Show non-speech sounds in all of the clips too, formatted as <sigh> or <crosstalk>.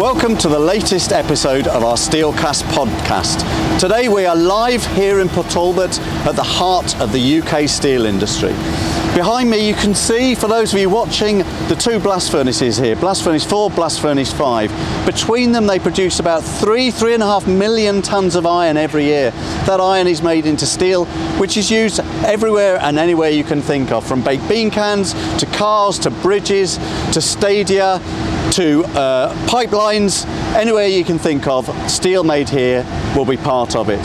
Welcome to the latest episode of our Steelcast podcast. Today we are live here in Port Talbot at the heart of the UK steel industry. Behind me you can see, for those of you watching, the two blast furnaces here, blast furnace 4, blast furnace 5. Between them they produce about three, three and a half million tonnes of iron every year. That iron is made into steel, which is used everywhere and anywhere you can think of, from baked bean cans, to cars, to bridges, to stadia, to uh, pipelines, anywhere you can think of, steel made here will be part of it.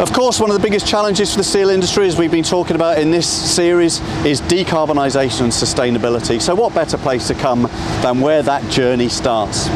Of course, one of the biggest challenges for the steel industry, as we've been talking about in this series, is decarbonisation and sustainability. So what better place to come than where that journey starts?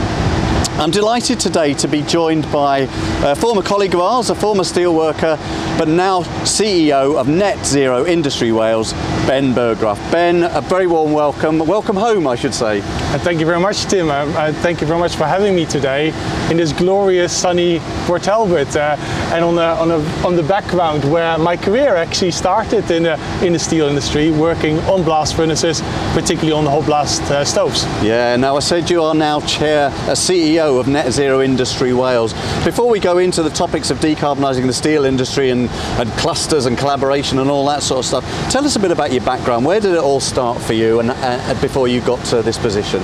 I'm delighted today to be joined by a former colleague of ours, a former steelworker, but now CEO of Net Zero Industry Wales, Ben Burggraaf. Ben, a very warm welcome. Welcome home, I should say. And thank you very much, Tim. Uh, uh, thank you very much for having me today in this glorious, sunny Port Talbot, uh, and on the, on, a, on the background where my career actually started in the, in the steel industry, working on blast furnaces, particularly on the hot blast uh, stoves. Yeah, now I said you are now chair, a CEO of Net Zero Industry Wales. Before we go into the topics of decarbonising the steel industry and, and clusters and collaboration and all that sort of stuff, tell us a bit about your background. Where did it all start for you and uh, before you got to this position?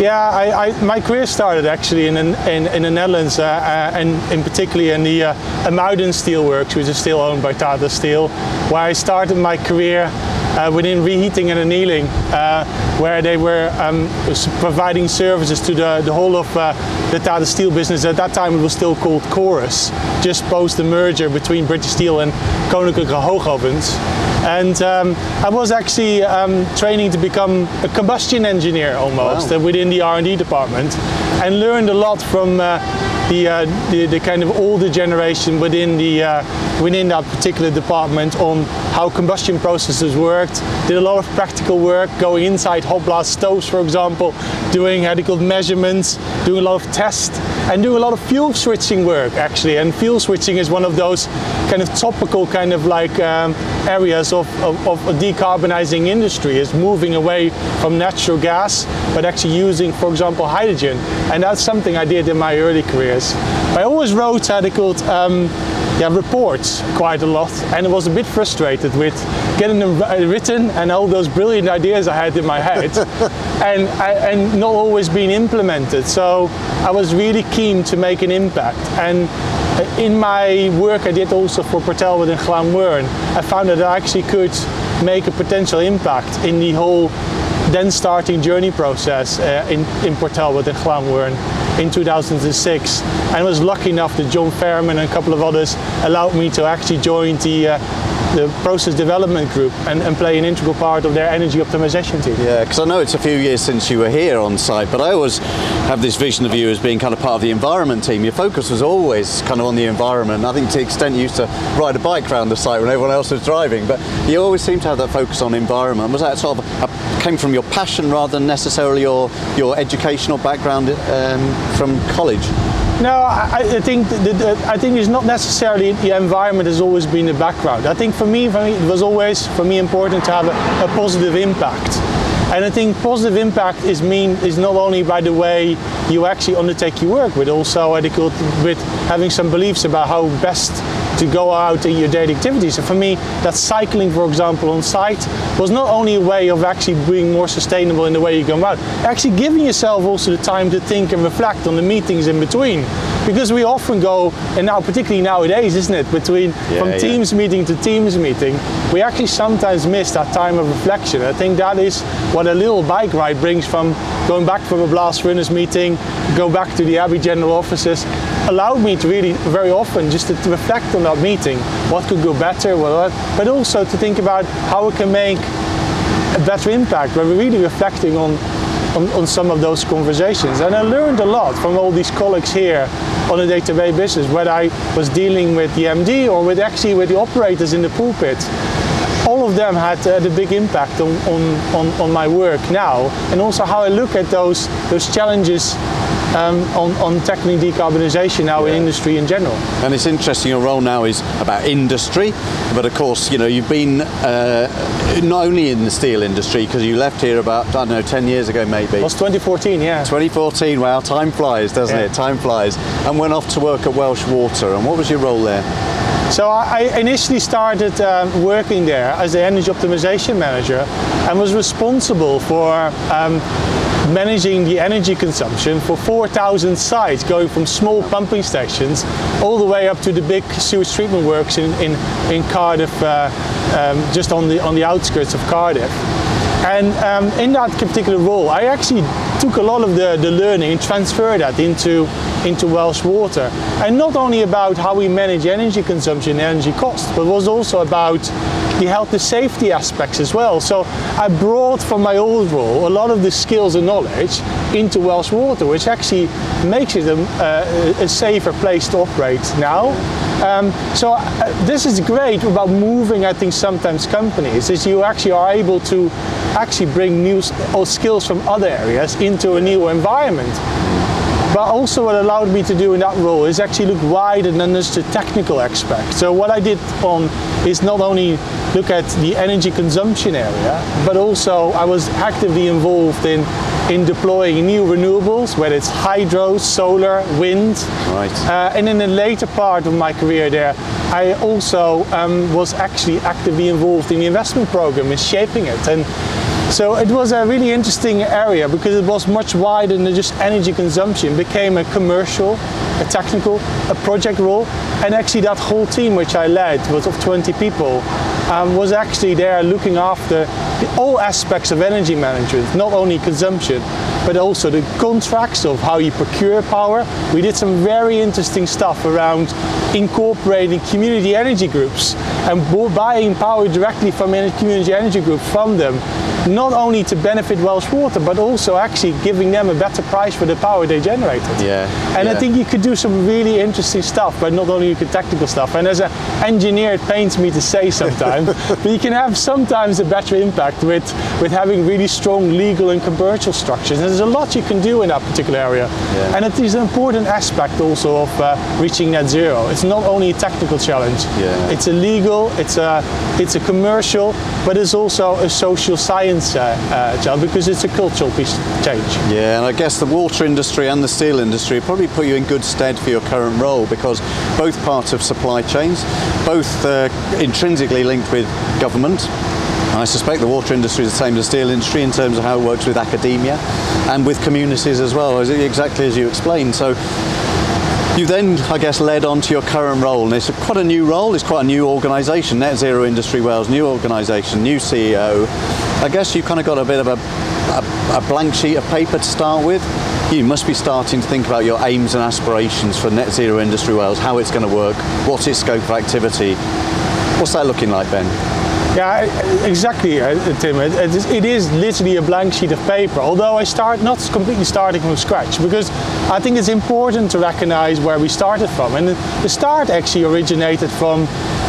Yeah, I, I, my career started actually in, in, in the Netherlands uh, uh, and in particularly in the uh, IJmuiden Steelworks, which is still owned by Tata Steel, where I started my career uh, within reheating and annealing, uh, where they were um, providing services to the, the whole of uh, the Tata Steel business. At that time it was still called Corus, just post the merger between British Steel and Koninklijke Hoogovens. And um, I was actually um, training to become a combustion engineer almost wow. Uh, within the R&D department and learned a lot from uh, the, uh, the, the, kind of older generation within, the, uh, within that particular department on how combustion processes worked. Did a lot of practical work, going inside hot blast stoves, for example, doing how measurements, doing a lot of tests, and doing a lot of fuel switching work actually. And fuel switching is one of those kind of topical kind of like um, areas of, of, of decarbonizing industry is moving away from natural gas, but actually using, for example, hydrogen. And that's something I did in my early career I always wrote articles, um, yeah, reports quite a lot and I was a bit frustrated with getting them written and all those brilliant ideas I had in my head <laughs> and, and not always being implemented. So I was really keen to make an impact and in my work I did also for Port Talbot in Llanwern, I found that I actually could make a potential impact in the whole then starting journey process uh, in, in Talbot and Llanwern in 2006 and was lucky enough that John Fairman and a couple of others allowed me to actually join the uh, the process development group and, and, play an integral part of their energy optimization team. Yeah, because I know it's a few years since you were here on site, but I always have this vision of you as being kind of part of the environment team. Your focus was always kind of on the environment. I think to the extent you used to ride a bike around the site when everyone else was driving, but you always seem to have that focus on environment. Was that sort of a, came from your passion rather than necessarily your your educational background um, from college? No, I, I think the, I think it's not necessarily the environment has always been the background. I think for me, for me it was always for me important to have a, a positive impact. And I think positive impact is mean is not only by the way you actually undertake your work, but also with having some beliefs about how best to go out in your daily activities. And for me, that cycling, for example, on site was not only a way of actually being more sustainable in the way you go about, actually giving yourself also the time to think and reflect on the meetings in between because we often go, and now particularly nowadays, isn't it, between yeah, from yeah. teams meeting to teams meeting, we actually sometimes miss that time of reflection. I think that is what a little bike ride brings from going back from a blast Runners meeting, go back to the Abbey General offices, allowed me to really very often just to, to reflect on that meeting, what could go better, but also to think about how we can make a better impact when we're really reflecting on on, on, some of those conversations. And I learned a lot from all these colleagues here on a day-to-day basis, whether I was dealing with the MD or with actually with the operators in the pulpit. All of them had, a big impact on, on, on, on my work now and also how I look at those, those challenges um, on, on tackling decarbonisation now in industry in general. And it's interesting. Your role now is about industry, but of course, you know, you've been uh, not only in the steel industry because you left here about I don't know ten years ago, maybe. It was 2014, yeah. 2014. Wow, time flies, doesn't Yeah. it? Time flies. And went off to work at Welsh Water. And what was your role there? So I I initially started um, working there as the energy optimization manager and was responsible for um, managing the energy consumption for 4,000 sites, going from small pumping stations all the way up to the big sewage treatment works in, in, in Cardiff, uh, um, just on the, on the outskirts of Cardiff. And um, in that particular role, I actually took a lot of the, the learning and transferred that into, into Welsh Water. And not only about how we manage energy consumption and energy costs, but was also about the health and safety aspects as well. So I brought from my old role a lot of the skills and knowledge into Welsh Water, which actually makes it a, a, a safer place to operate now. Um, so uh, this is great about moving, I think, sometimes companies, is you actually are able to actually bring new skills from other areas into a new environment. But also what allowed me to do in that role is actually look wider than just the technical aspect. So what I did on is not only look at the energy consumption area, but also I was actively involved in in deploying new renewables, whether it's hydro, solar, wind. Right. Uh, and in the later part of my career there, I also um, was actually actively involved in the investment program in shaping it. And so it was a really interesting area because it was much wider than just energy consumption. It became a commercial, a technical, a project role. And actually that whole team which I led was of 20 people um, was actually there looking after all aspects of energy management, not only consumption, but also the contracts of how you procure power. We did some very interesting stuff around incorporating community energy groups and buying power directly from a community energy group from them, not only to benefit Welsh Water, but also actually giving them a better price for the power they generated. Yeah, And yeah. I think you could do some really interesting stuff, but not only you could technical stuff. And as an engineer, it pains me to say sometimes, <laughs> but you can have sometimes a better impact with, with having really strong legal and commercial structures. There's a lot you can do in that particular area. Yeah. And it is an important aspect also of uh, reaching net zero. It's not only a technical challenge. Yeah. It's a legal, it's a, it's a commercial, but it's also a social science uh, uh, challenge because it's a cultural piece change. Yeah, and I guess the water industry and the steel industry probably put you in good stead for your current role because both parts of supply chains, both uh, intrinsically linked with government. I suspect the water industry is the same as the steel industry in terms of how it works with academia and with communities as well, exactly as you explained. So you then, I guess, led on to your current role, and it's quite a new role. It's quite a new organisation, Net Zero Industry Wales, new organisation, new CEO. I guess you kind of got a bit of a, a, a blank sheet of paper to start with. You must be starting to think about your aims and aspirations for Net Zero Industry Wales, how it's going to work, what's its scope of activity. What's that looking like, Ben? Yeah, exactly, uh, Tim. It, is, it is literally a blank sheet of paper. Although I start not completely starting from scratch, because I think it's important to recognise where we started from. And the start actually originated from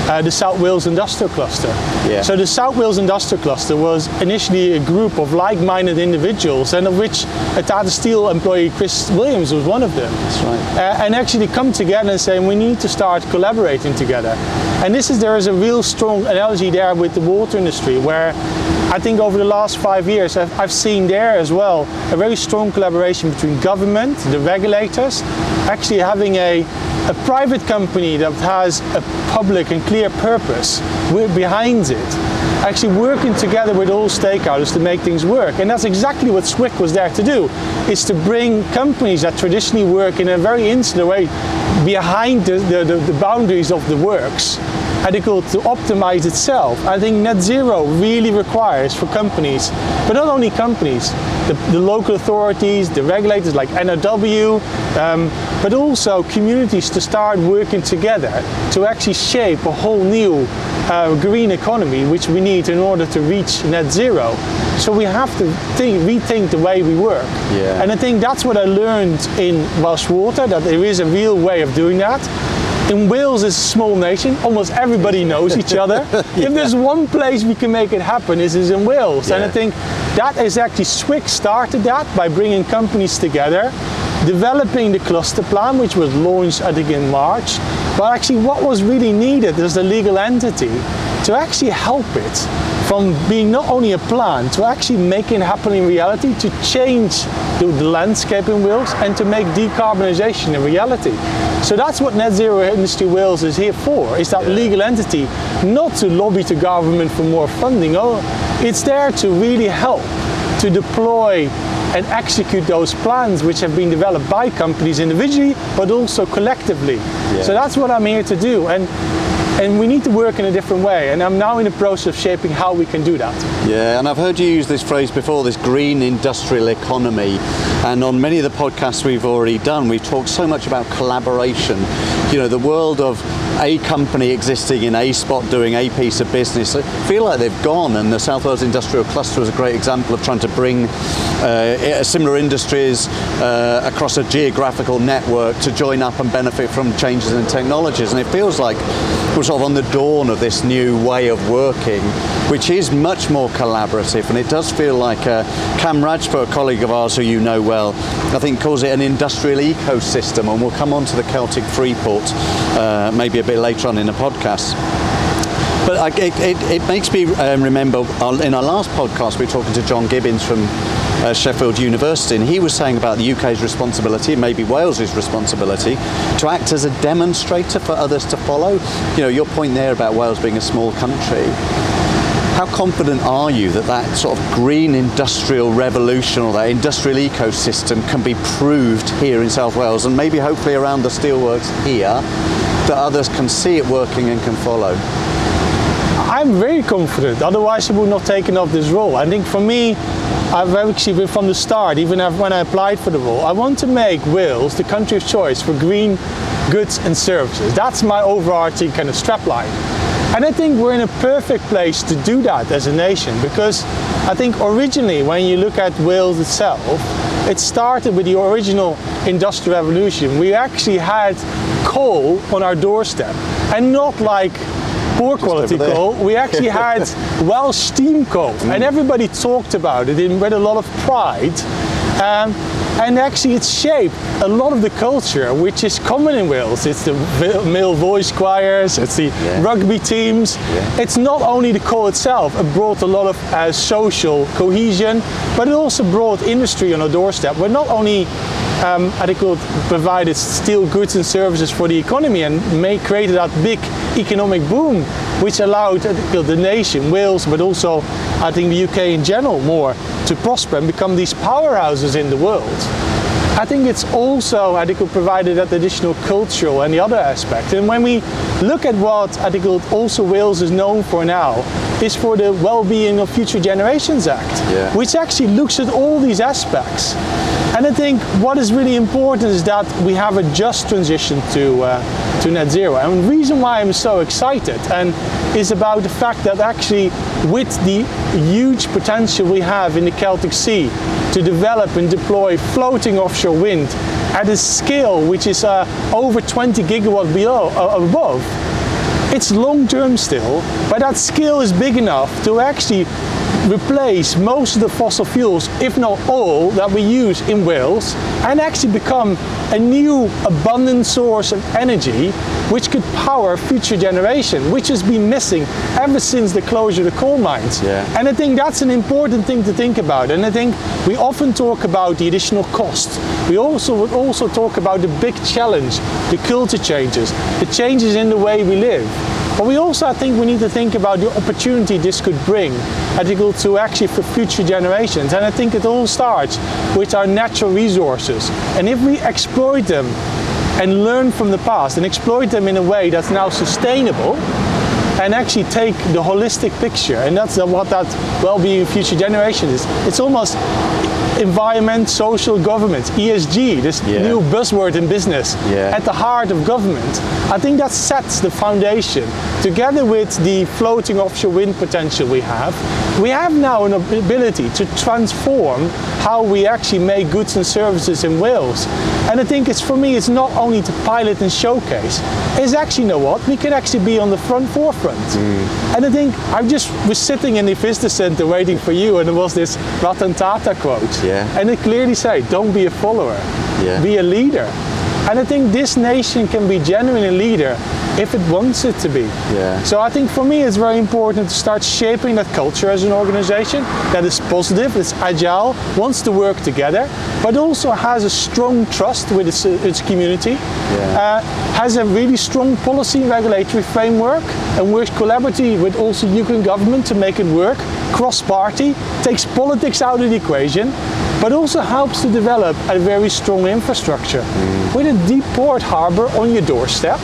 uh, the South Wales Industrial Cluster. Yeah. So the South Wales Industrial Cluster was initially a group of like-minded individuals, and of which a Tata Steel employee, Chris Williams, was one of them. That's right. Uh, and actually come together and say we need to start collaborating together. And this is there is a real strong analogy there with the water industry, where I think over the last five years I've, I've seen there as well a very strong collaboration between government, the regulators, actually having a a private company that has a public and clear purpose behind it actually working together with all stakeholders to make things work. And that's exactly what SWIC was there to do, is to bring companies that traditionally work in a very insular way behind the, the, the boundaries of the works and they call it to optimize itself. I think net zero really requires for companies, but not only companies, the, the local authorities, the regulators like NRW, um, but also communities to start working together to actually shape a whole new uh, green economy which we need in order to reach net zero. So we have to think, rethink the way we work. Yeah. And I think that's what I learned in Welsh Water, that there is a real way of doing that. In Wales is a small nation, almost everybody knows each other. <laughs> If there's one place we can make it happen, is is in Wales. And I think that is actually SWIC started that by bringing companies together developing the cluster plan, which was launched, I think, in March. But actually, what was really needed is the legal entity to actually help it from being not only a plan to actually making it happen in reality, to change the, the landscape in Wales and to make decarbonisation a reality. So that's what Net Zero Industry Wales is here for, is that yeah. legal entity, not to lobby to government for more funding, oh, it's there to really help to deploy and execute those plans which have been developed by companies individually but also collectively. Yeah. So that's what I'm here to do. And and we need to work in a different way and I'm now in the process of shaping how we can do that. Yeah, and I've heard you use this phrase before, this green industrial economy, and on many of the podcasts we've already done, we've talked so much about collaboration. You know, the world of a company existing in a spot doing a piece of business I feel like they've gone and the South Wales Industrial Cluster is a great example of trying to bring uh, similar industries uh, across a geographical network to join up and benefit from changes in technologies and it feels like we're sort of on the dawn of this new way of working which is much more collaborative and it does feel like uh, Cam Rajput, a colleague of ours who you know well, I think calls it an industrial ecosystem and we'll come on to the Celtic Freeport uh, maybe a bit later on in the podcast. But it, it, it, makes me um, remember in our last podcast we were talking to John Gibbins from uh, Sheffield University and he was saying about the UK's responsibility, maybe Wales's responsibility, to act as a demonstrator for others to follow. You know, your point there about Wales being a small country, how confident are you that that sort of green industrial revolution or that industrial ecosystem can be proved here in South Wales and maybe hopefully around the steelworks here that others can see it working and can follow? I'm very confident, otherwise I would not have taken up this role. I think for me, I've actually been from the start, even when I applied for the role, I want to make Wales the country of choice for green goods and services. That's my overarching kind of strapline. And I think we're in a perfect place to do that as a nation because I think originally when you look at Wales itself, it started with the original industrial revolution. We actually had coal on our doorstep and not like poor quality coal. We actually had <laughs> Welsh steam coal mm. and everybody talked about it in, with a lot of pride. Um, and actually it shaped a lot of the culture which is common in Wales. It's the male voice choirs, it's the yeah. rugby teams. Yeah. It's not only the coal itself, it brought a lot of uh, social cohesion, but it also brought industry on our doorstep where not only um, I think provided steel goods and services for the economy and may created that big economic boom which allowed uh, the nation, Wales, but also I think the UK in general more to prosper and become these powerhouses in the world. I think it's also, I think, provided that additional cultural and the other aspect. And when we look at what I think also Wales is known for now, is for the Well-Being of Future Generations Act, yeah. which actually looks at all these aspects. And I think what is really important is that we have a just transition to, uh, to net zero. And the reason why I'm so excited and is about the fact that actually with the huge potential we have in the Celtic Sea to develop and deploy floating offshore wind at a scale which is uh, over 20 gigawatt below, uh, above, it's long term still, but that scale is big enough to actually replace most of the fossil fuels, if not all, that we use in Wales and actually become a new abundant source of energy which could power future generation, which has been missing ever since the closure of the coal mines. Yeah. And I think that's an important thing to think about. And I think we often talk about the additional cost. We also would also talk about the big challenge, the culture changes, the changes in the way we live. But we also, I think, we need to think about the opportunity this could bring, I to actually for future generations. And I think it all starts with our natural resources. And if we exploit them and learn from the past and exploit them in a way that's now sustainable, and actually take the holistic picture, and that's what that well-being future generation is. It's almost environment, social government, ESG, this yeah. new buzzword in business, yeah. at the heart of government. I think that sets the foundation. Together with the floating offshore wind potential we have, we have now an ability to transform how we actually make goods and services in Wales. And I think it's for me, it's not only to pilot and showcase, it's actually, you know what, we can actually be on the front forefront. Mm. And I think I just was sitting in the visitor center waiting for you and there was this Ratan Tata quote. Yeah Yeah. And they clearly say, don't be a follower, Yeah. be a leader. And I think this nation can be genuinely a leader if it wants it to be. Yeah. So I think for me it's very important to start shaping that culture as an organization that is positive, it's agile, wants to work together, but also has a strong trust with its, its community, Yeah. uh, has a really strong policy and regulatory framework, and works collaboratively with also Ukraine government to make it work, cross-party, takes politics out of the equation, but also helps to develop a very strong infrastructure with a deep port harbor on your doorstep.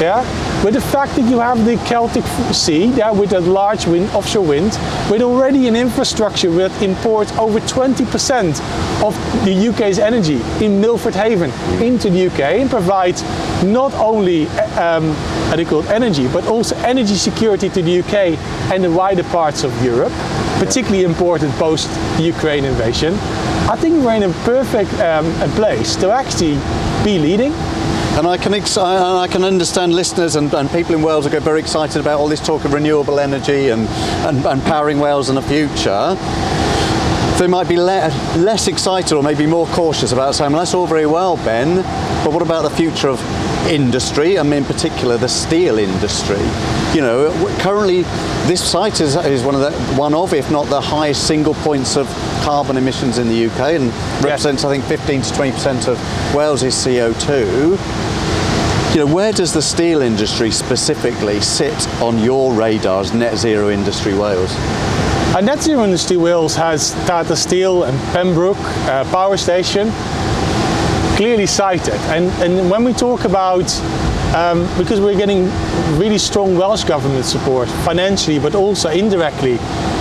Yeah, with the fact that you have the Celtic Sea, yeah, with that large wind, offshore wind, with already an infrastructure that imports over 20% of the UK's energy in Milford Haven into the UK and provides not only um, how energy, but also energy security to the UK and the wider parts of Europe, particularly important post the Ukraine invasion. I think we're in a perfect um, place to actually be leading. And I can I can understand listeners and, and people in Wales will get very excited about all this talk of renewable energy and, and, and powering Wales in the future. They might be le- less excited or maybe more cautious about saying, well, that's all very well, Ben, but what about the future of industry, and in particular the steel industry? You know, currently this site is, is one of the one of, if not the highest single points of carbon emissions in the UK, and represents, I think, 15 to 20 percent of Wales's CO2 you know, where does the steel industry specifically sit on your radars, Net Zero Industry Wales? And Net Zero Industry Wales has Tata Steel and Pembroke uh, Power Station clearly cited. And, and when we talk about, um, because we're getting really strong Welsh government support financially, but also indirectly,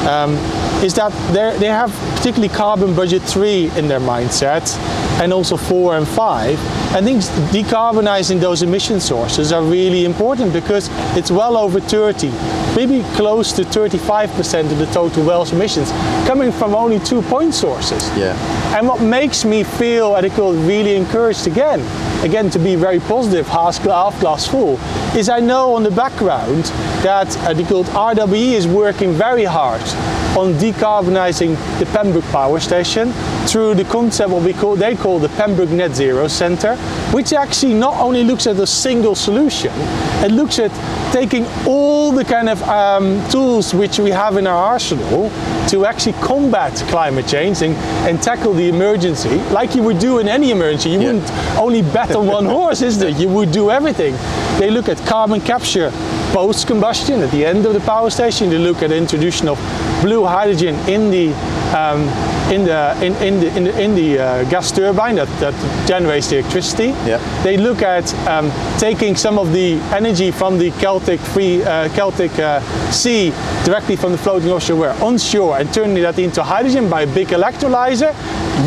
um, is that they have particularly carbon budget three in their mindset, and also four and five. I think decarbonizing those emission sources are really important because it's well over 30, maybe close to 35% of the total Welsh emissions coming from only two point sources. Yeah. And what makes me feel, and I think, really encouraged again, again to be very positive, half glass, full, is I know on the background that I think RWE is working very hard on decarbonizing the Pembroke Power Station through the concept what we call they call the Pembroke Net Zero Center, which actually not only looks at a single solution, it looks at taking all the kind of um, tools which we have in our arsenal to actually combat climate change and, and tackle the emergency like you would do in any emergency. You Yeah. wouldn't only bet on one horse, is it? You would do everything. They look at carbon capture post combustion at the end of the power station. They look at the introduction of blue hydrogen in the um, in the in, in the in the, in the uh, gas turbine that, that generates the electricity. Yeah. They look at um, taking some of the energy from the Celtic free uh, Celtic uh, Sea directly from the floating offshore where onshore and turning that into hydrogen by a big electrolyzer,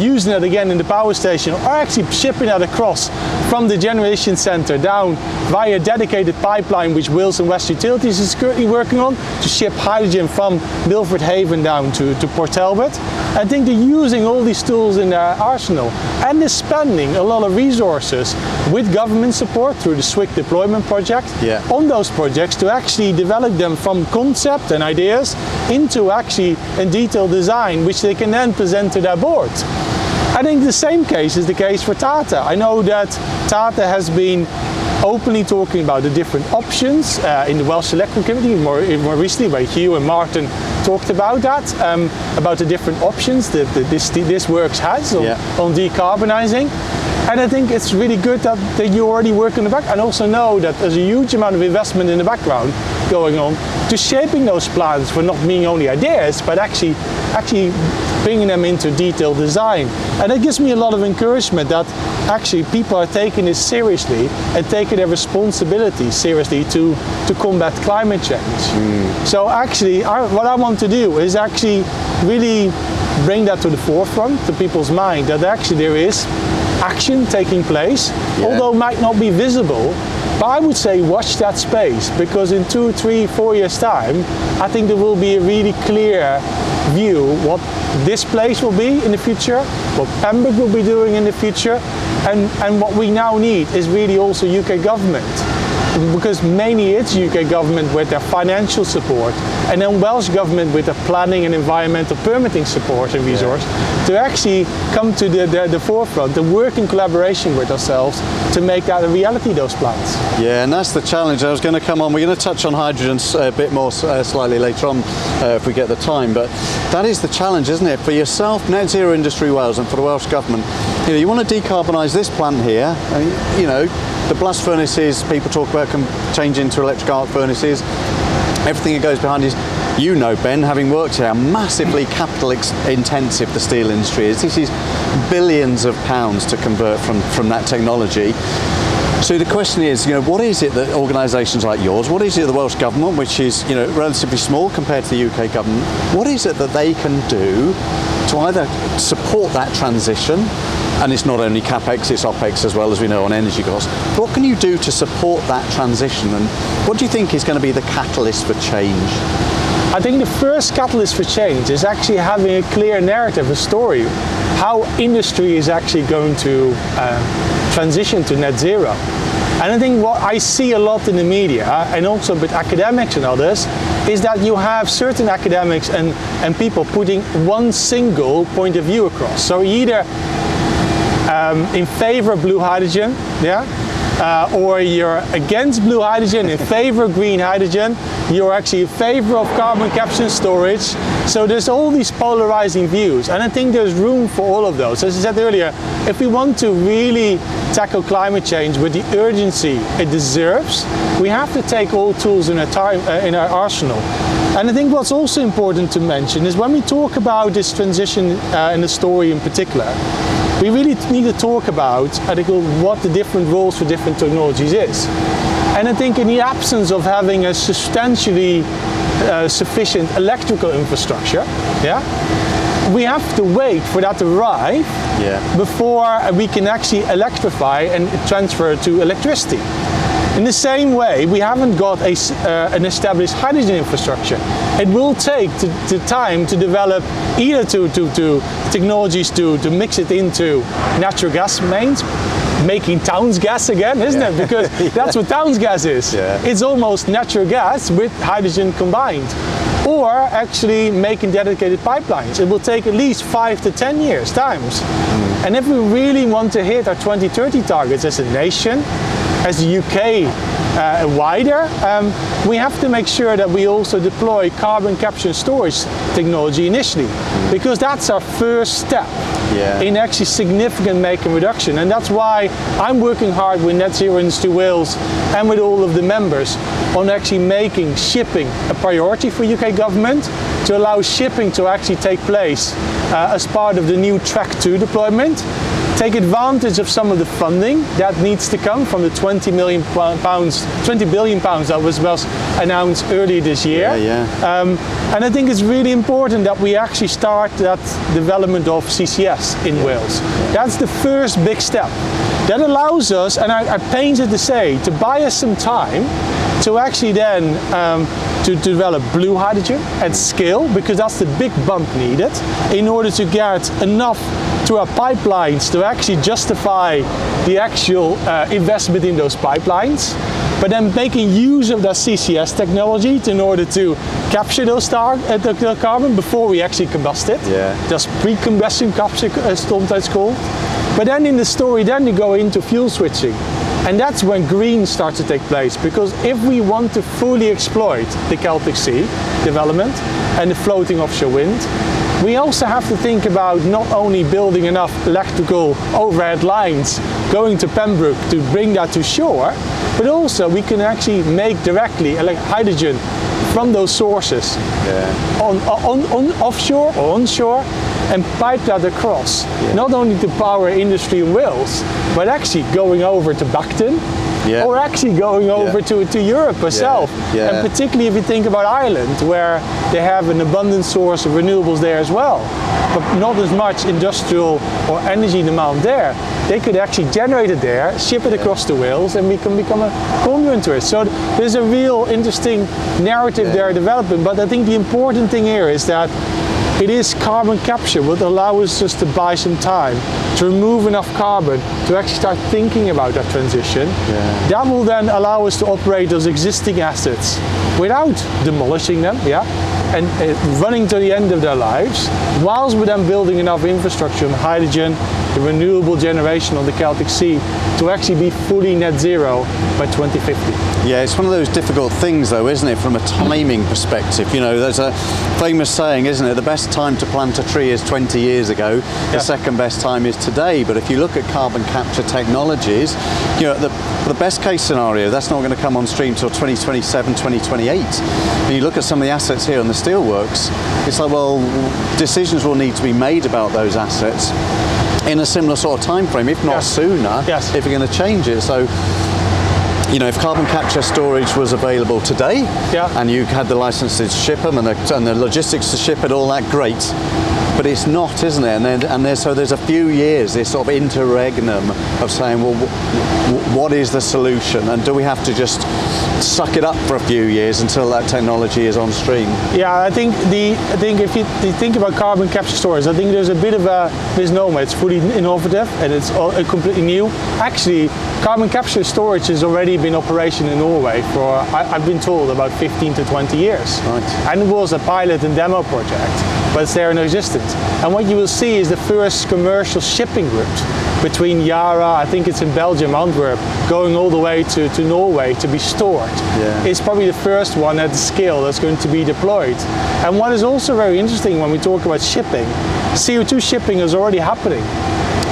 using it again in the power station, or actually shipping that across from the generation center down via a dedicated pipeline which Wales and West Utilities is currently working on to ship hydrogen from Milford Haven down to, to Port Talbot. I think they're using all these tools in their arsenal and they're spending a lot of resources with government support through the SWIC deployment project Yeah. on those projects to actually develop them from concept and ideas into actually a detailed design which they can then present to their board. I think the same case is the case for Tata. I know that Tata has been openly talking about the different options uh, in the Welsh Electric Committee. More, more recently, where Hugh and Martin talked about that, um, about the different options that, that this, this works has on, Yeah. on decarbonising. And I think it's really good that, that you already work in the back and also know that there's a huge amount of investment in the background going on to shaping those plans for not being only ideas, but actually actually bringing them into detailed design. And it gives me a lot of encouragement that actually people are taking this seriously and taking their responsibility seriously to, to combat climate change. Mm. So actually I, what I want to do is actually really bring that to the forefront to people's mind that actually there is action taking place, although might not be visible. But I would say watch that space because in two, three, four years' time, I think there will be a really clear view what this place will be in the future, what Pembroke will be doing in the future, and, and what we now need is really also UK government. Because mainly it's UK government with their financial support and then Welsh Government with the planning and environmental permitting support and resource yeah. to actually come to the, the, the, forefront and work in collaboration with ourselves to make that a reality, those plans. Yeah, and that's the challenge. I was going to come on, we're going to touch on hydrogen a bit more uh, slightly later on uh, if we get the time, but that is the challenge, isn't it? For yourself, Net Zero Industry Wales, and for the Welsh Government, you know, you want to decarbonise this plant here, and, you know, the blast furnaces people talk about can change into electric arc furnaces. Everything that goes behind is, you know, Ben, having worked here, how massively capital intensive the steel industry is. This is billions of pounds to convert from, from that technology. So the question is, you know, what is it that organisations like yours, what is it the Welsh Government, which is, you know, relatively small compared to the UK government, what is it that they can do to either support that transition, and it's not only capex, it's opex as well as we know on energy costs. What can you do to support that transition, and what do you think is going to be the catalyst for change? I think the first catalyst for change is actually having a clear narrative, a story, how industry is actually going to uh, transition to net zero. And I think what I see a lot in the media and also with academics and others is that you have certain academics and, and people putting one single point of view across. So either um, in favor of blue hydrogen, yeah, uh, or you're against blue hydrogen, in favor of green hydrogen, you're actually in favor of carbon capture and storage. So there's all these polarizing views, and I think there's room for all of those. As I said earlier, if we want to really tackle climate change with the urgency it deserves, we have to take all tools in our, time, uh, in our arsenal. And I think what's also important to mention is when we talk about this transition uh, in the story in particular, we really need to talk about I think, what the different roles for different technologies is. And I think in the absence of having a substantially uh, sufficient electrical infrastructure, yeah, we have to wait for that to arrive yeah. before we can actually electrify and transfer to electricity. In the same way, we haven't got a, uh, an established hydrogen infrastructure. It will take the, time to develop either to, to, to technologies to, to mix it into natural gas mains, making towns gas again, isn't yeah. it? Because <laughs> yeah. that's what towns gas is. Yeah. It's almost natural gas with hydrogen combined. Or actually making dedicated pipelines. It will take at least five to 10 years times. Mm. And if we really want to hit our 2030 targets as a nation, as the UK uh, wider, um, we have to make sure that we also deploy carbon capture and storage technology initially, because that's our first step yeah. in actually significant making reduction. And that's why I'm working hard with Net Zero Industry Wales and with all of the members on actually making shipping a priority for UK government to allow shipping to actually take place uh, as part of the new Track 2 deployment take advantage of some of the funding that needs to come from the 20 million pounds, 20 billion pounds that was, was announced earlier this year. Yeah, yeah. Um, and I think it's really important that we actually start that development of CCS in Wales. That's the first big step. That allows us, and I, I painted to say, to buy us some time to actually then um, to develop blue hydrogen at scale because that's the big bump needed in order to get enough to our pipelines to actually justify the actual uh, investment in those pipelines but then making use of that CCS technology in order to capture those uh, the, the, carbon before we actually combust it. Yeah. Just pre-combustion capture, uh, sometimes called. But then in the story, then you go into fuel switching. And that's when green starts to take place because if we want to fully exploit the Celtic Sea development and the floating offshore wind, we also have to think about not only building enough electrical overhead lines going to Pembroke to bring that to shore, but also we can actually make directly hydrogen from those sources yeah. on, on, on offshore or onshore and pipe that across, yeah. not only to power industry in Wales, but actually going over to Beckton, yeah. or actually going over yeah. to, to Europe herself. Yeah. And particularly if you think about Ireland, where they have an abundant source of renewables there as well, but not as much industrial or energy demand there. They could actually generate it there, ship it across to Wales, and we can become a conduit to it. So there's a real interesting narrative there developing. But I think the important thing here is that it is carbon capture what allows us just to buy some time to remove enough carbon to actually start thinking about that transition. Yeah. That will then allow us to operate those existing assets without demolishing them, yeah, and uh, running to the end of their lives, whilst we're then building enough infrastructure on hydrogen, the renewable generation on the Celtic Sea to actually be fully net zero by 2050. Yeah, it's one of those difficult things, though, isn't it, from a timing perspective? You know, there's a famous saying, isn't it? The best time to plant a tree is 20 years ago. The Yeah. second best time is today. But if you look at carbon capture technologies, you know, the, the best case scenario, that's not going to come on stream till 2027, 2028. And you look at some of the assets here on the steelworks, it's like, well, decisions will need to be made about those assets in a similar sort of time frame, if not Yes. sooner, Yes. if you're going to change it. So you know, if carbon capture storage was available today, Yeah. and you had the licenses to ship them and the, and the logistics to ship it, all that great. But it's not, isn't it? And then, and there's, so there's a few years, this sort of interregnum of saying, well, what is the solution, and do we have to just suck it up for a few years until that technology is on stream? Yeah, I think the I think if you, you think about carbon capture storage, I think there's a bit of a misnomer. It's fully innovative and it's uh, completely new. Actually, carbon capture storage has already been in operation in Norway for I, I've been told about 15 to 20 years, Right. and it was a pilot and demo project, but it's there in existence. And what you will see is the first commercial shipping route between Yara, I think it's in Belgium, Antwerp, going all the way to, to Norway to be stored. Yeah. It's probably the first one at the scale that's going to be deployed. And what is also very interesting when we talk about shipping, CO2 shipping is already happening.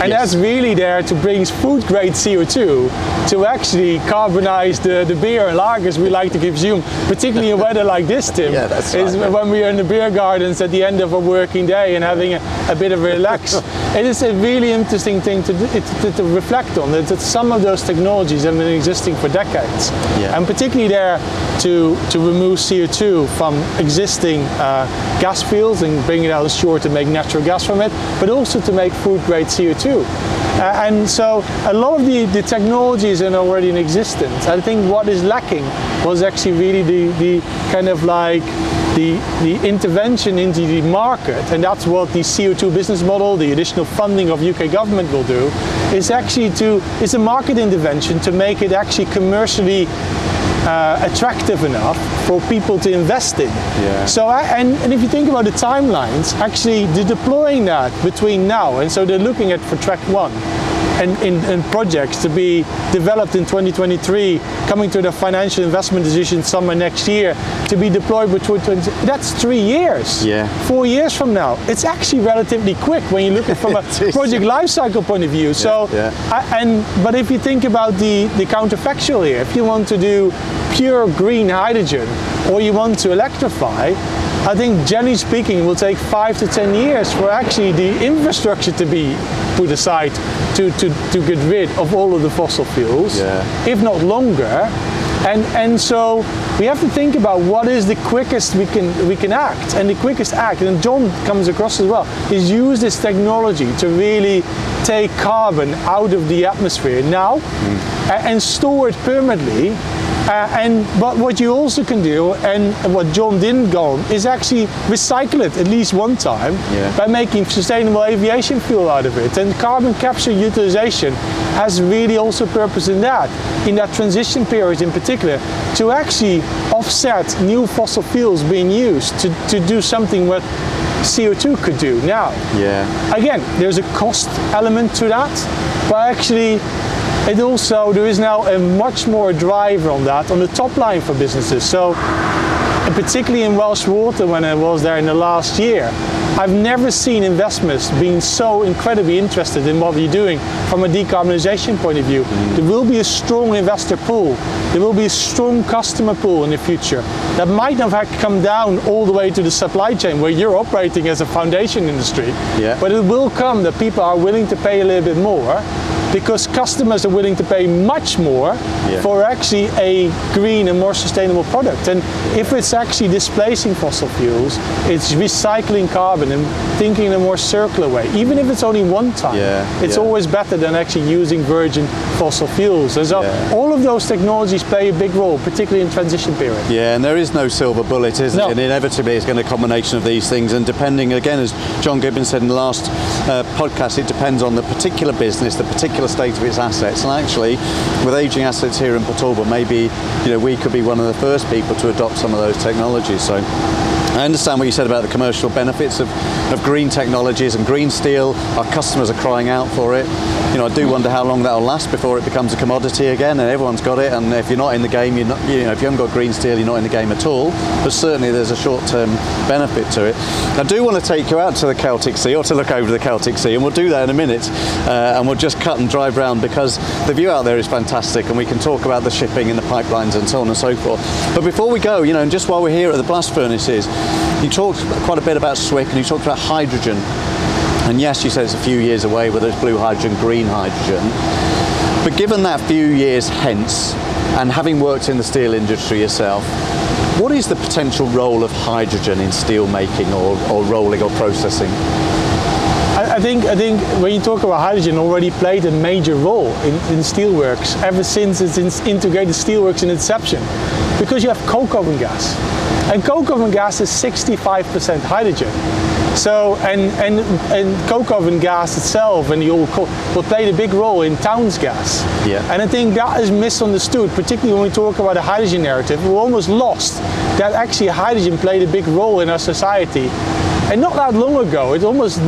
And Yes. that's really there to bring food grade CO2 to actually carbonize the, the beer and lagers we like to consume, particularly in weather like this, Tim. Yeah, that's is right. when we are in the beer gardens at the end of a working day and having a, a bit of a relax. <laughs> it is a really interesting thing to, to, to reflect on, that, that some of those technologies have been existing for decades. Yeah. And particularly there to, to remove CO2 from existing uh, gas fields and bring it out of shore to make natural gas from it, but also to make food grade CO2. Uh, and so a lot of the, the technologies are already in existence. I think what is lacking was actually really the, the kind of like the, the intervention into the market, and that's what the CO2 business model, the additional funding of UK government will do, is actually to, it's a market intervention to make it actually commercially uh, attractive enough for people to invest in. Yeah. So, I- and, and if you think about the timelines, actually the deploying that between now, and so they're looking at for track one, and in, in projects to be developed in 2023, coming to the financial investment decision summer next year, to be deployed between 20, that's three years. Yeah. Four years from now. It's actually relatively quick when you look at it from <laughs> a project life cycle point of view. So, yeah. I, and but if you think about the the counterfactual here, if you want to do pure green hydrogen or you want to electrify, I think generally speaking, it will take five to ten years for actually the infrastructure to be put aside to, to, to get rid of all of the fossil fuels, Yeah. if not longer. And, and so we have to think about what is the quickest we can we can act, and the quickest act, and John comes across as well, is use this technology to really take carbon out of the atmosphere now mm. a- and store it permanently. Uh, and but what you also can do, and what John didn't go on, is actually recycle it at least one time Yeah. by making sustainable aviation fuel out of it. And carbon capture utilization has really also purpose in that, in that transition period in particular, to actually offset new fossil fuels being used to, to do something what CO2 could do now. Yeah. Again, there's a cost element to that, but actually it also there is now a much more driver on that on the top line for businesses. So and particularly in Welsh Water when I was there in the last year, I've never seen investments being so incredibly interested in what we're doing from a decarbonisation point of view. Mm-hmm. There will be a strong investor pool. There will be a strong customer pool in the future that might not have come down all the way to the supply chain where you're operating as a foundation industry. Yeah. But it will come that people are willing to pay a little bit more because customers are willing to pay much more Yeah. for actually a green and more sustainable product. And if it's actually displacing fossil fuels, it's recycling carbon and thinking in a more circular way. Even if it's only one time, Yeah, it's yeah. always better than actually using virgin fossil fuels. And so all of those technologies play a big role, particularly in transition period. Yeah, and there is no silver bullet, is No. it? And inevitably, it's going to be a combination of these things. And depending, again, as John Gibbins said in the last uh, podcast, it depends on the particular business, the particular state of its assets. And actually, with aging assets here in Port Talbot, maybe you know we could be one of the first people to adopt some of those technologies. So. I understand what you said about the commercial benefits of, of green technologies and green steel. Our customers are crying out for it. You know, I do wonder how long that'll last before it becomes a commodity again, and everyone's got it. And if you're not in the game, you're not. You know, if you haven't got green steel, you're not in the game at all. But certainly, there's a short-term benefit to it. I do want to take you out to the Celtic Sea, or to look over the Celtic Sea, and we'll do that in a minute. Uh, and we'll just cut and drive round because the view out there is fantastic, and we can talk about the shipping and the pipelines and so on and so forth. But before we go, you know, and just while we're here at the blast furnaces, you talked quite a bit about SWIC and you talked about hydrogen. And yes, you said it's a few years away, whether it's blue hydrogen, green hydrogen. But given that few years hence, and having worked in the steel industry yourself, what is the potential role of hydrogen in steel making or, or rolling or processing? I, think I think when you talk about hydrogen, already played a major role in, in steelworks ever since it's in integrated steelworks in inception, because you have oven gas, and coke oven gas is 65% hydrogen. So and and and coke oven gas itself and the coal will play a big role in towns gas. Yeah. And I think that is misunderstood, particularly when we talk about the hydrogen narrative. We're almost lost that actually hydrogen played a big role in our society. And not that long ago, it's almost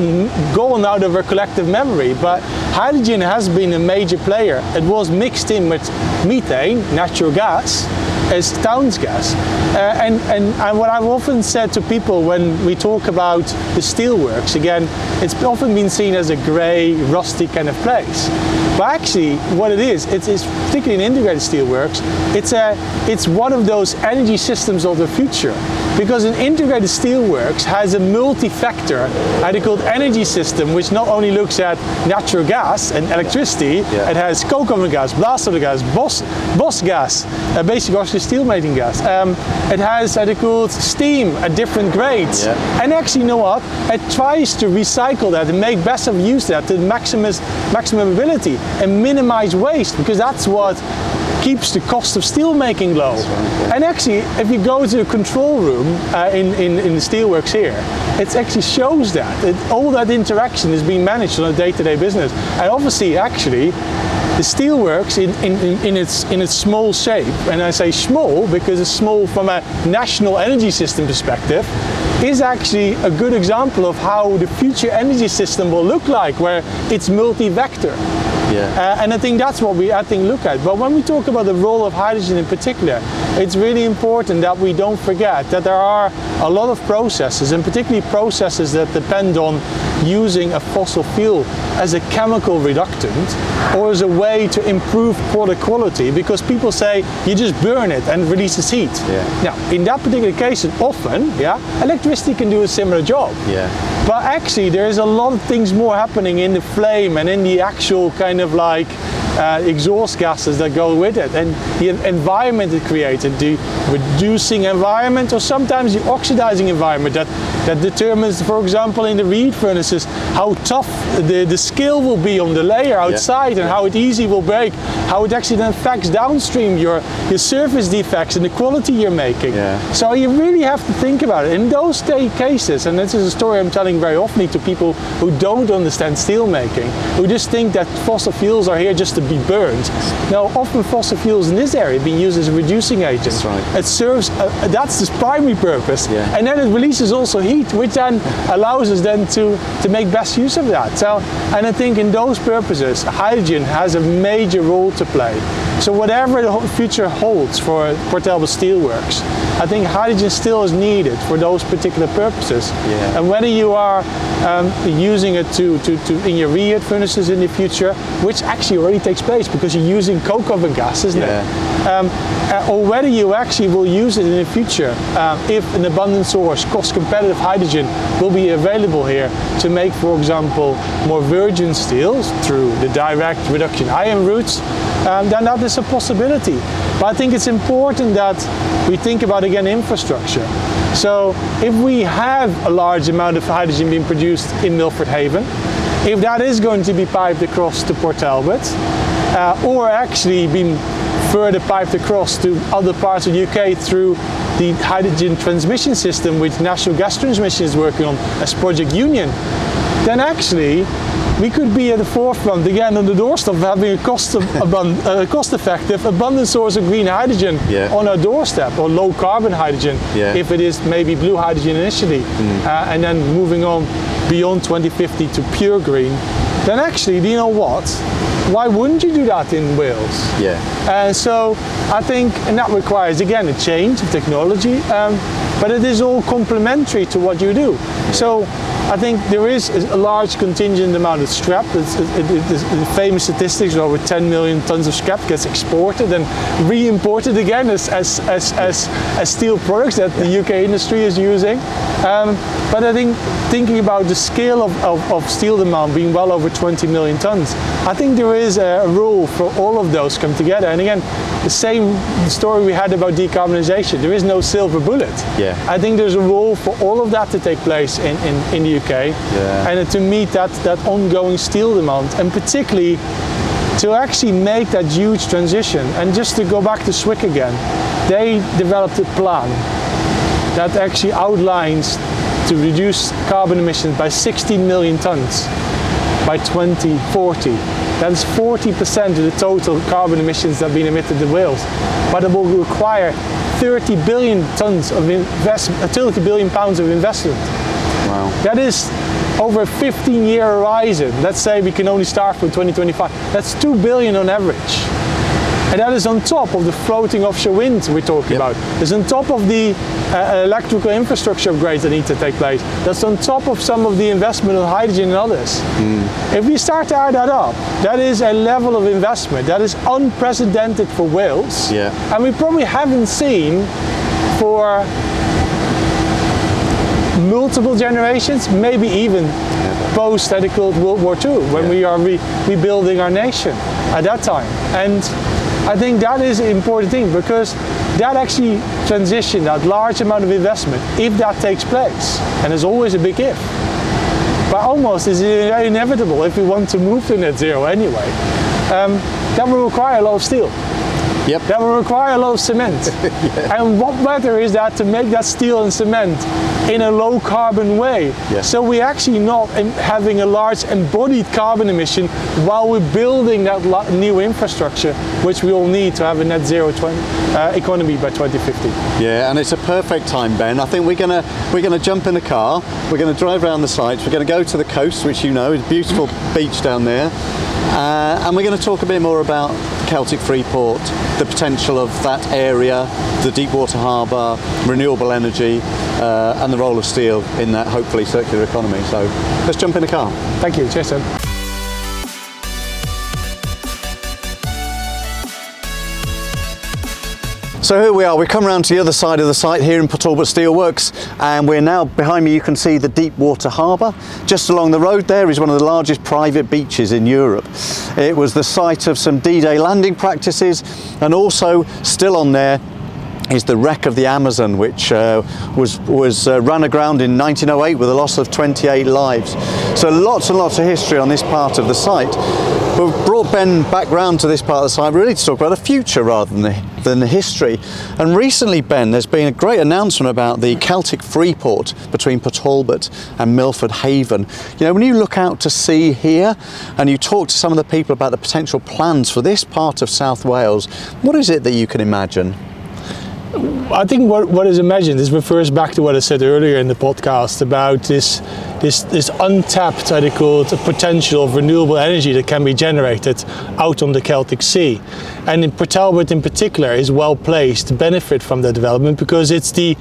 gone out of our collective memory, but hydrogen has been a major player. It was mixed in with methane, natural gas, as towns gas. Uh, and, and, and what I've often said to people when we talk about the steelworks, again, it's often been seen as a grey, rusty kind of place. But actually, what it is, it's, it's particularly in integrated steelworks, it's, a, it's one of those energy systems of the future. Because an integrated steelworks has a multi-vector, called energy system, which not only looks at natural gas and electricity, Yeah. it has coke oven gas, blast oven gas, boss, boss gas, uh, basically actually steel making gas. Um, it has called steam at different grades. Yeah. And actually, you know what? It tries to recycle that and make best of use of that to maximum, maximum ability and minimize waste because that's what keeps the cost of steel making low. And actually, if you go to the control room uh, in, in, in the steelworks here, it actually shows that. All that interaction is being managed on a day-to-day business. And obviously, actually, the steelworks in, in, in, its, in its small shape, and I say small because it's small from a national energy system perspective, is actually a good example of how the future energy system will look like, where it's multi-vector. Yeah. Uh, and I think that's what we I think look at. But when we talk about the role of hydrogen in particular, it's really important that we don't forget that there are a lot of processes, and particularly processes that depend on using a fossil fuel as a chemical reductant or as a way to improve product quality because people say you just burn it and it releases heat. Yeah. Now, in that particular case, often, yeah, electricity can do a similar job. Yeah. But actually, there is a lot of things more happening in the flame and in the actual kind of like uh, exhaust gases that go with it, and the environment it created, the reducing environment, or sometimes the oxidizing environment that that determines, for example, in the reheat furnaces, how tough the, the skill will be on the layer outside and how it easy will break, how it actually then affects downstream your your surface defects and the quality you're making. Yeah. So you really have to think about it. In those cases, and this is a story I'm telling very often to people who don't understand steel making, who just think that fossil fuels are here just to be burned. Now, often fossil fuels in this area being used as a reducing agent. That's right. It serves, uh, that's its primary purpose. Yeah. And then it releases also heat, which then allows us then to, to make best use of that. So, and I think in those purposes, hydrogen has a major role to play. So whatever the future holds for Port Steelworks, I think hydrogen steel is needed for those particular purposes. Yeah. And whether you are um, using it to, to, to in your reheat furnaces in the future, which actually already takes place because you're using coke oven gas, isn't Yeah. it? Um, uh, or whether you actually will use it in the future um, if an abundant source, cost competitive hydrogen will be available here to make, for example, more virgin steels through the direct reduction iron routes, um, then that is a possibility. But I think it's important that we think about again infrastructure. So if we have a large amount of hydrogen being produced in Milford Haven, if that is going to be piped across to Port Talbot, uh, or actually being further piped across to other parts of the UK through the hydrogen transmission system which National Gas Transmission is working on as Project Union, then actually we could be at the forefront again on the doorstep of having a cost, of, abun- uh, cost effective abundant source of green hydrogen Yeah. on our doorstep or low carbon hydrogen Yeah. if it is maybe blue hydrogen initially uh, and then moving on beyond 2050 to pure green then actually do you know what why wouldn't you do that in Wales Yeah. and so I think, and that requires again a change of technology, um, but it is all complementary to what you do. So I think there is a large contingent amount of scrap. It's, it, it, it's the famous statistics are over 10 million tons of scrap gets exported and re-imported again as, as, as, as, as steel products that the UK industry is using. Um, but I think thinking about the scale of, of, of steel demand being well over 20 million tons, I think there is a role for all of those come together. And again, the same story we had about decarbonization. There is no silver bullet. Yeah. I think there's a role for all of that to take place in, in, in the UK Yeah. and to meet that, that ongoing steel demand and particularly to actually make that huge transition. And just to go back to SWIC again, they developed a plan that actually outlines to reduce carbon emissions by 16 million tons by 2040. That is 40% of the total carbon emissions that have been emitted in Wales. But it will require 30 billion tons of investment, uh, 30 billion pounds of investment. Wow. That is over a 15 year horizon. Let's say we can only start from 2025. That's 2 billion on average. And that is on top of the floating offshore wind we're talking Yep. about. It's on top of the uh, electrical infrastructure upgrades that need to take place. That's on top of some of the investment in hydrogen and others. If we start to add that up, that is a level of investment that is unprecedented for Wales. Yeah. And we probably haven't seen for multiple generations, maybe even post it called World War II, when Yeah. we are re- rebuilding our nation at that time. And I think that is an important thing because that actually transition, that large amount of investment, if that takes place, and there's always a big if, but almost is inevitable if we want to move to net zero anyway, um, that will require a lot of steel. Yep. That will require a lot of cement. <laughs> And what better is that to make that steel and cement in a low carbon way? Yeah. So we're actually not having a large embodied carbon emission while we're building that new infrastructure, which we all need to have a net zero 20, uh, economy by 2050. Yeah, and it's a perfect time, Ben. I think we're gonna we're gonna jump in a car. We're gonna drive around the sites. We're gonna go to the coast, which you know is a beautiful beach down there, uh, and we're going to talk a bit more about Celtic Freeport, the potential of that area, the deepwater harbour, renewable energy, uh, and the role of steel in that hopefully circular economy. So let's jump in the car. Thank you, Jason. So here we are, we've come round to the other side of the site here in Port Talbot Steelworks and we're now, behind me you can see the Deepwater Harbour. Just along the road there is one of the largest private beaches in Europe. It was the site of some D-Day landing practices and also still on there is the wreck of the Amazon, which uh, was was uh, run aground in 1908 with a loss of 28 lives. So lots and lots of history on this part of the site. We've brought Ben back round to this part of the site really to talk about the future rather than the, than the history. And recently, Ben, there's been a great announcement about the Celtic Freeport between Port Talbot and Milford Haven. You know, when you look out to sea here and you talk to some of the people about the potential plans for this part of South Wales, what is it that you can imagine? I think what, what is imagined is refers back to what I said earlier in the podcast about this this this untapped, I call it, potential of renewable energy that can be generated out on the Celtic Sea. And in Port Talbot in particular is well placed to benefit from that development because it's the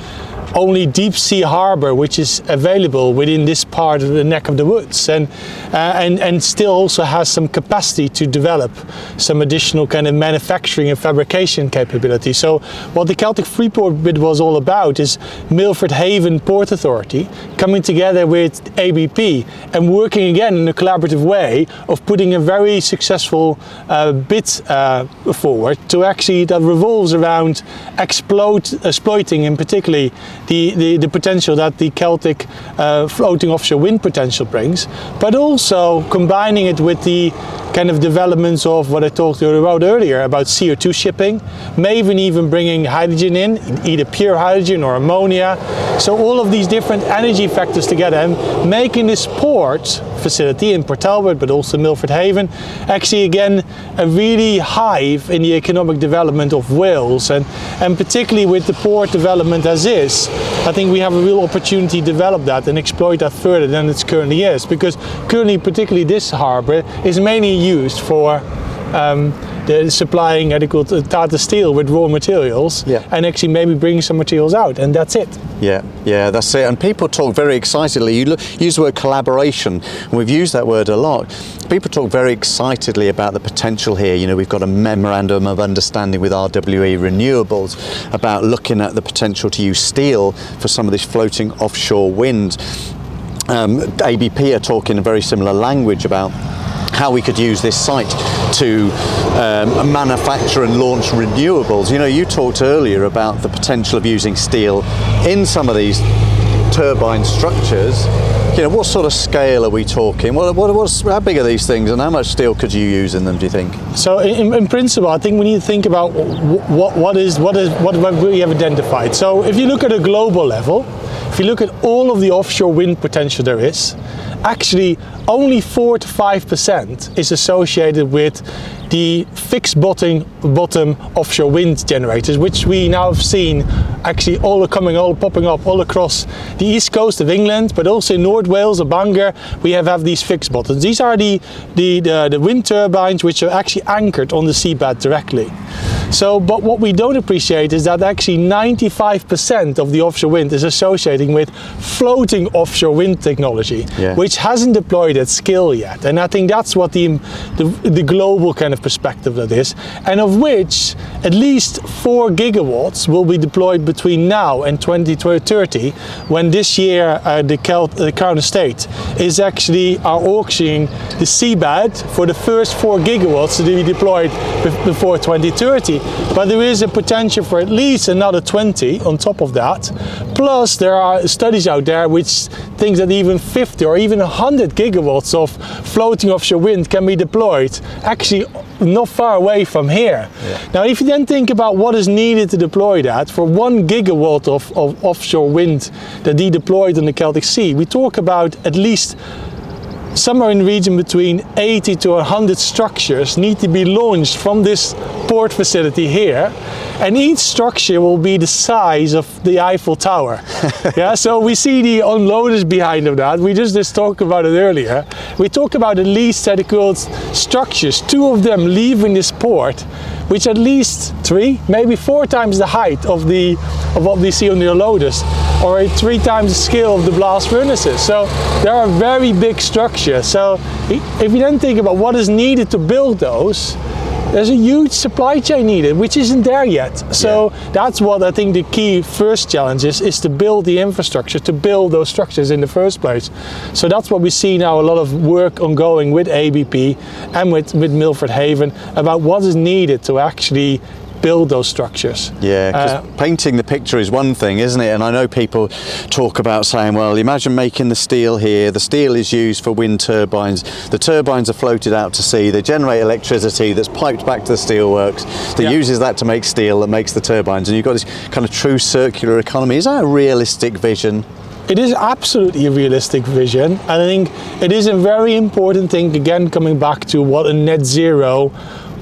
only deep sea harbor which is available within this part of the neck of the woods. And uh, and and still also has some capacity to develop some additional kind of manufacturing and fabrication capability. So what the Celtic Freeport bid was all about is Milford Haven Port Authority coming together with ABP and working again in a collaborative way of putting a very successful uh, bid uh, forward to actually that revolves around exploit, exploiting in particularly the, the, the potential that the Celtic uh, floating offshore wind potential brings, but also combining it with the kind of developments of what I talked about earlier about CO2 shipping, maybe even bringing hydrogen in, either pure hydrogen or ammonia. So all of these different energy factors together and making this port facility in Port Talbot, but also Milford Haven, actually again a really hive in the economic development of Wales, and and particularly with the port development as is, I think we have a real opportunity to develop that and exploit that further than it currently is, because currently, particularly this harbour, is mainly used for. Um, the supplying adequate Tata Steel with raw materials Yeah. and actually maybe bring some materials out and that's it. Yeah, yeah, that's it. And people talk very excitedly. You look, use the word collaboration, and we've used that word a lot. People talk very excitedly about the potential here. You know, we've got a memorandum of understanding with RWE Renewables about looking at the potential to use steel for some of this floating offshore wind. Um, ABP are talking a very similar language about how we could use this site to um, manufacture and launch renewables. You know, you talked earlier about the potential of using steel in some of these turbine structures. You know, what sort of scale are we talking? What, what, what's, how big are these things and how much steel could you use in them, do you think? So in, in principle, I think we need to think about what, what is what is what we have identified. So if you look at a global level, if you look at all of the offshore wind potential there is, actually only four to five percent is associated with the fixed bottom, bottom offshore wind generators, which we now have seen actually all are coming, all popping up all across the east coast of England, but also in North Wales or Bangor, we have, have these fixed bottoms. These are the, the, the, the wind turbines which are actually anchored on the seabed directly. So, but what we don't appreciate is that actually 95% of the offshore wind is associating with floating offshore wind technology, Yeah. which hasn't deployed at scale yet. And I think that's what the, the, the global kind of perspective that is, and of which at least four gigawatts will be deployed between now and 2030, when this year uh, the, Cal- the Crown Estate is actually are auctioning the seabed for the first four gigawatts to be deployed bef- before 2030. But there is a potential for at least another 20 on top of that. Plus, there are studies out there which think that even 50 or even 100 gigawatts of floating offshore wind can be deployed actually not far away from here. Now, if you then think about what is needed to deploy that for one gigawatt of, of offshore wind that be deployed in the Celtic Sea, we talk about at least somewhere in the region between 80 to 100 structures need to be launched from this port facility here. And each structure will be the size of the Eiffel Tower. <laughs> Yeah so we see the unloaders behind of that. We just just talked about it earlier. We talk about at least set called structures. Two of them leaving this port which at least three maybe four times the height of the of what we see on the unloaders or a three times the scale of the blast furnaces. So there are very big structures. So if you then think about what is needed to build those, there's a huge supply chain needed, which isn't there yet. So that's what I think the key first challenge is, is to build the infrastructure, to build those structures in the first place. So that's what we see now, a lot of work ongoing with ABP and with, with Milford Haven about what is needed to actually build those structures. Yeah, because Uh, painting the picture is one thing, isn't it? And I know people talk about saying, well, imagine making the steel here. The steel is used for wind turbines. The turbines are floated out to sea. They generate electricity that's piped back to the steelworks that Yeah. uses that to make steel that makes the turbines. And you've got this kind of true circular economy. Is that a realistic vision? It is absolutely a realistic vision, and I think it is a very important thing. Again, coming back to what a net zero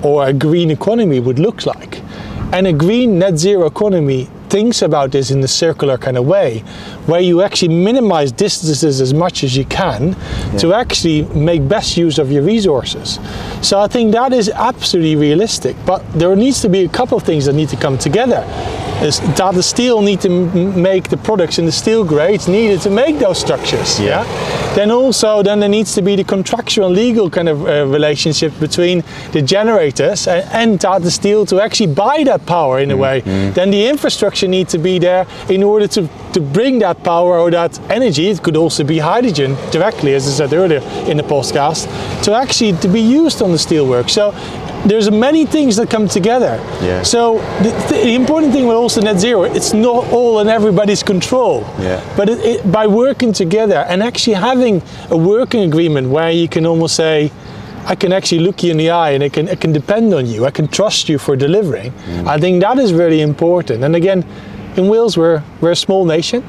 or a green economy would look like, and a green net zero economy thinks about this in a circular kind of way, where you actually minimize distances as much as you can yeah. to actually make best use of your resources. So I think that is absolutely realistic, but there needs to be a couple of things that need to come together. Is that the steel need to make the products in the steel grades needed to make those structures. Yeah. yeah? Then also, then there needs to be the contractual and legal kind of uh, relationship between the generators and, and Tata Steel to actually buy that power in a way. Mm-hmm. Then the infrastructure needs to be there in order to, to bring that power or that energy. It could also be hydrogen directly, as I said earlier in the podcast, to actually to be used on the steelwork. So there's many things that come together. Yeah. So the, the, important thing with also net zero, it's not all in everybody's control. Yeah. But it, it, by working together and actually having a working agreement where you can almost say, I can actually look you in the eye and I can, I can depend on you. I can trust you for delivering. Mm. I think that is really important. And again, in Wales, we're, we're a small nation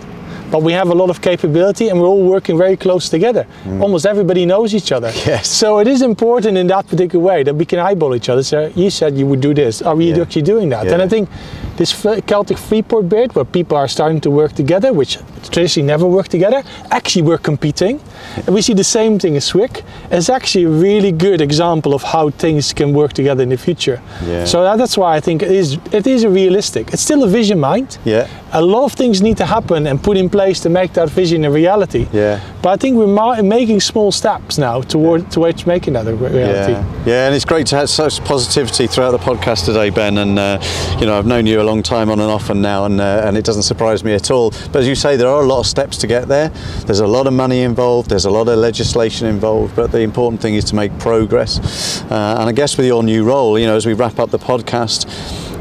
but we have a lot of capability and we're all working very close together. Mm. Almost everybody knows each other. Yes. So it is important in that particular way that we can eyeball each other. So you said you would do this. Are we yeah. actually doing that? Yeah. And I think this Celtic Freeport bid, where people are starting to work together, which traditionally never worked together, actually we're competing. And we see the same thing as SWIC. It's actually a really good example of how things can work together in the future. Yeah. So that, that's why I think it is it is a realistic. It's still a vision mind. Yeah. A lot of things need to happen and put in place to make that vision a reality. Yeah. But I think we're making small steps now toward towards making that a reality. Yeah. yeah, and it's great to have such positivity throughout the podcast today, Ben. And uh, you know, I've known you a long time on and off and now, and uh, and it doesn't surprise me at all. But as you say, there are a lot of steps to get there. There's a lot of money involved. There's a lot of legislation involved. But the important thing is to make progress. Uh, and I guess with your new role, you know, as we wrap up the podcast,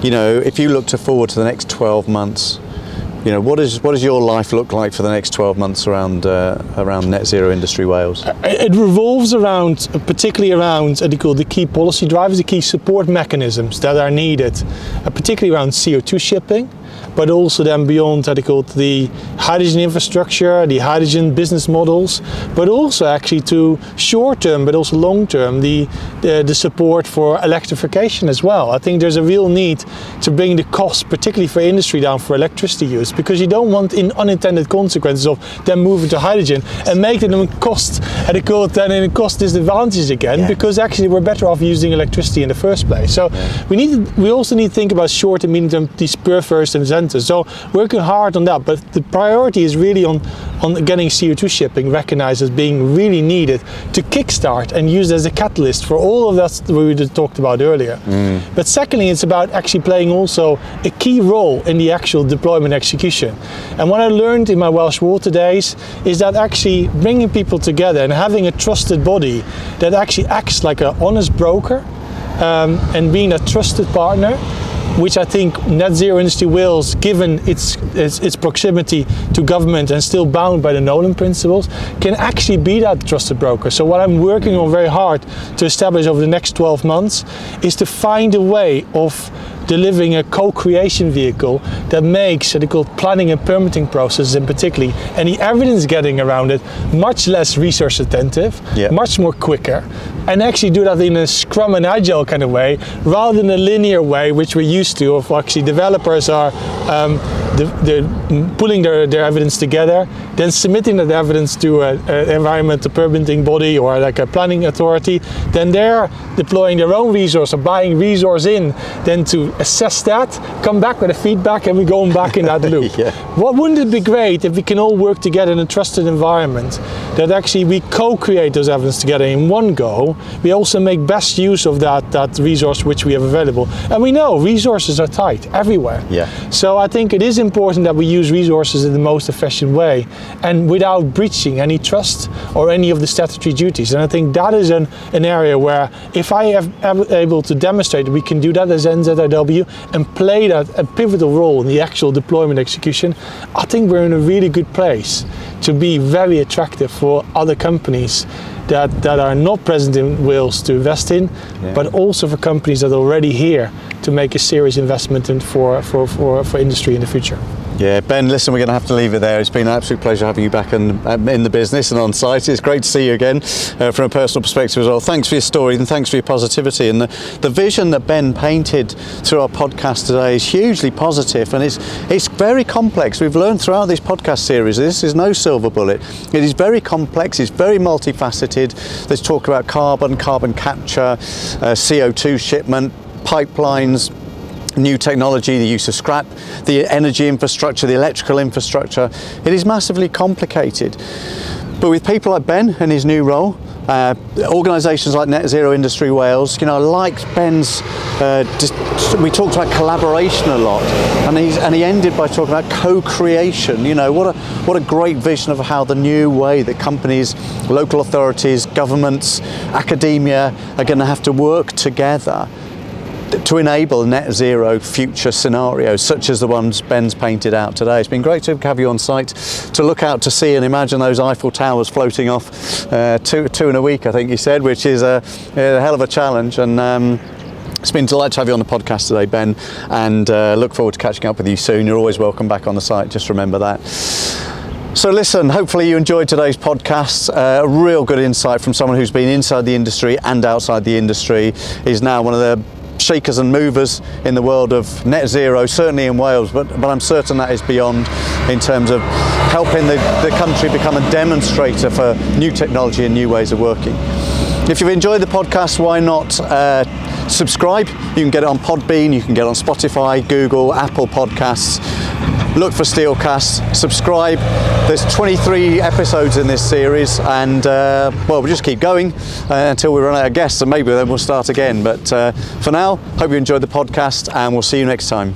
you know, if you look to forward to the next 12 months, you know, what is what does your life look like for the next 12 months around uh, around net zero industry Wales? It revolves around, particularly around what call the key policy drivers, the key support mechanisms that are needed, uh, particularly around CO2 shipping but also then beyond how they call it the hydrogen infrastructure, the hydrogen business models, but also actually to short term but also long term the, the, the support for electrification as well. I think there's a real need to bring the cost, particularly for industry, down for electricity use because you don't want in unintended consequences of them moving to hydrogen and making them cost they call it then in cost disadvantages again yeah. because actually we're better off using electricity in the first place. So yeah. we need we also need to think about short and medium term these spur first so working hard on that, but the priority is really on, on getting CO2 shipping recognized as being really needed to kickstart and used as a catalyst for all of that we talked about earlier. Mm. But secondly, it's about actually playing also a key role in the actual deployment execution. And what I learned in my Welsh Water days is that actually bringing people together and having a trusted body that actually acts like an honest broker um, and being a trusted partner which I think Net Zero Industry Wales, given its, its, its proximity to government and still bound by the Nolan principles, can actually be that trusted broker. So what I'm working on very hard to establish over the next 12 months is to find a way of delivering a co-creation vehicle that makes the called planning and permitting processes in particularly and the evidence getting around it much less resource attentive, yeah. much more quicker, and actually do that in a scrum and agile kind of way rather than a linear way which we're used to of actually developers are um, the, pulling their, their evidence together, then submitting that evidence to an environmental permitting body or like a planning authority, then they're deploying their own resource or buying resource in, then to assess that, come back with a feedback, and we go back in that loop. <laughs> yeah. What wouldn't it be great if we can all work together in a trusted environment that actually we co-create those evidence together in one go. We also make best use of that that resource which we have available, and we know resources are tight everywhere. Yeah. So I think it is important that we use resources in the most efficient way and without breaching any trust or any of the statutory duties. And I think that is an, an area where if I am able to demonstrate we can do that as NZIW and play that a pivotal role in the actual deployment execution, I think we're in a really good place to be very attractive for other companies that, that are not present in Wales to invest in, yeah. but also for companies that are already here to make a serious investment in for, for, for, for industry in the future. Yeah, Ben, listen, we're going to have to leave it there. It's been an absolute pleasure having you back in, um, in the business and on site. It's great to see you again uh, from a personal perspective as well. Thanks for your story and thanks for your positivity. And the, the vision that Ben painted through our podcast today is hugely positive and it's, it's very complex. We've learned throughout this podcast series this is no silver bullet. It is very complex, it's very multifaceted. There's talk about carbon, carbon capture, uh, CO2 shipment, pipelines, new technology, the use of scrap, the energy infrastructure, the electrical infrastructure. It is massively complicated. But with people like Ben and his new role, uh, organisations like Net Zero Industry Wales, you know, like Ben's, uh, we talked about collaboration a lot, and, he's, and he ended by talking about co-creation. You know, what a what a great vision of how the new way that companies, local authorities, governments, academia are going to have to work together to enable net zero future scenarios such as the ones Ben's painted out today. It's been great to have you on site to look out to see and imagine those Eiffel Towers floating off uh, two, two in a week, I think you said, which is a, a hell of a challenge. And um, it's been a delight to have you on the podcast today, Ben, and uh, look forward to catching up with you soon. You're always welcome back on the site, just remember that. So, listen, hopefully you enjoyed today's podcast. Uh, a real good insight from someone who's been inside the industry and outside the industry. Is now one of the shakers and movers in the world of net zero, certainly in Wales, but, but I'm certain that is beyond in terms of helping the, the country become a demonstrator for new technology and new ways of working. If you've enjoyed the podcast, why not uh, subscribe? You can get it on Podbean, you can get it on Spotify, Google, Apple Podcasts look for Steelcast, subscribe. There's 23 episodes in this series, and uh, well, we'll just keep going uh, until we run out of guests, and maybe then we'll start again. But uh, for now, hope you enjoyed the podcast, and we'll see you next time.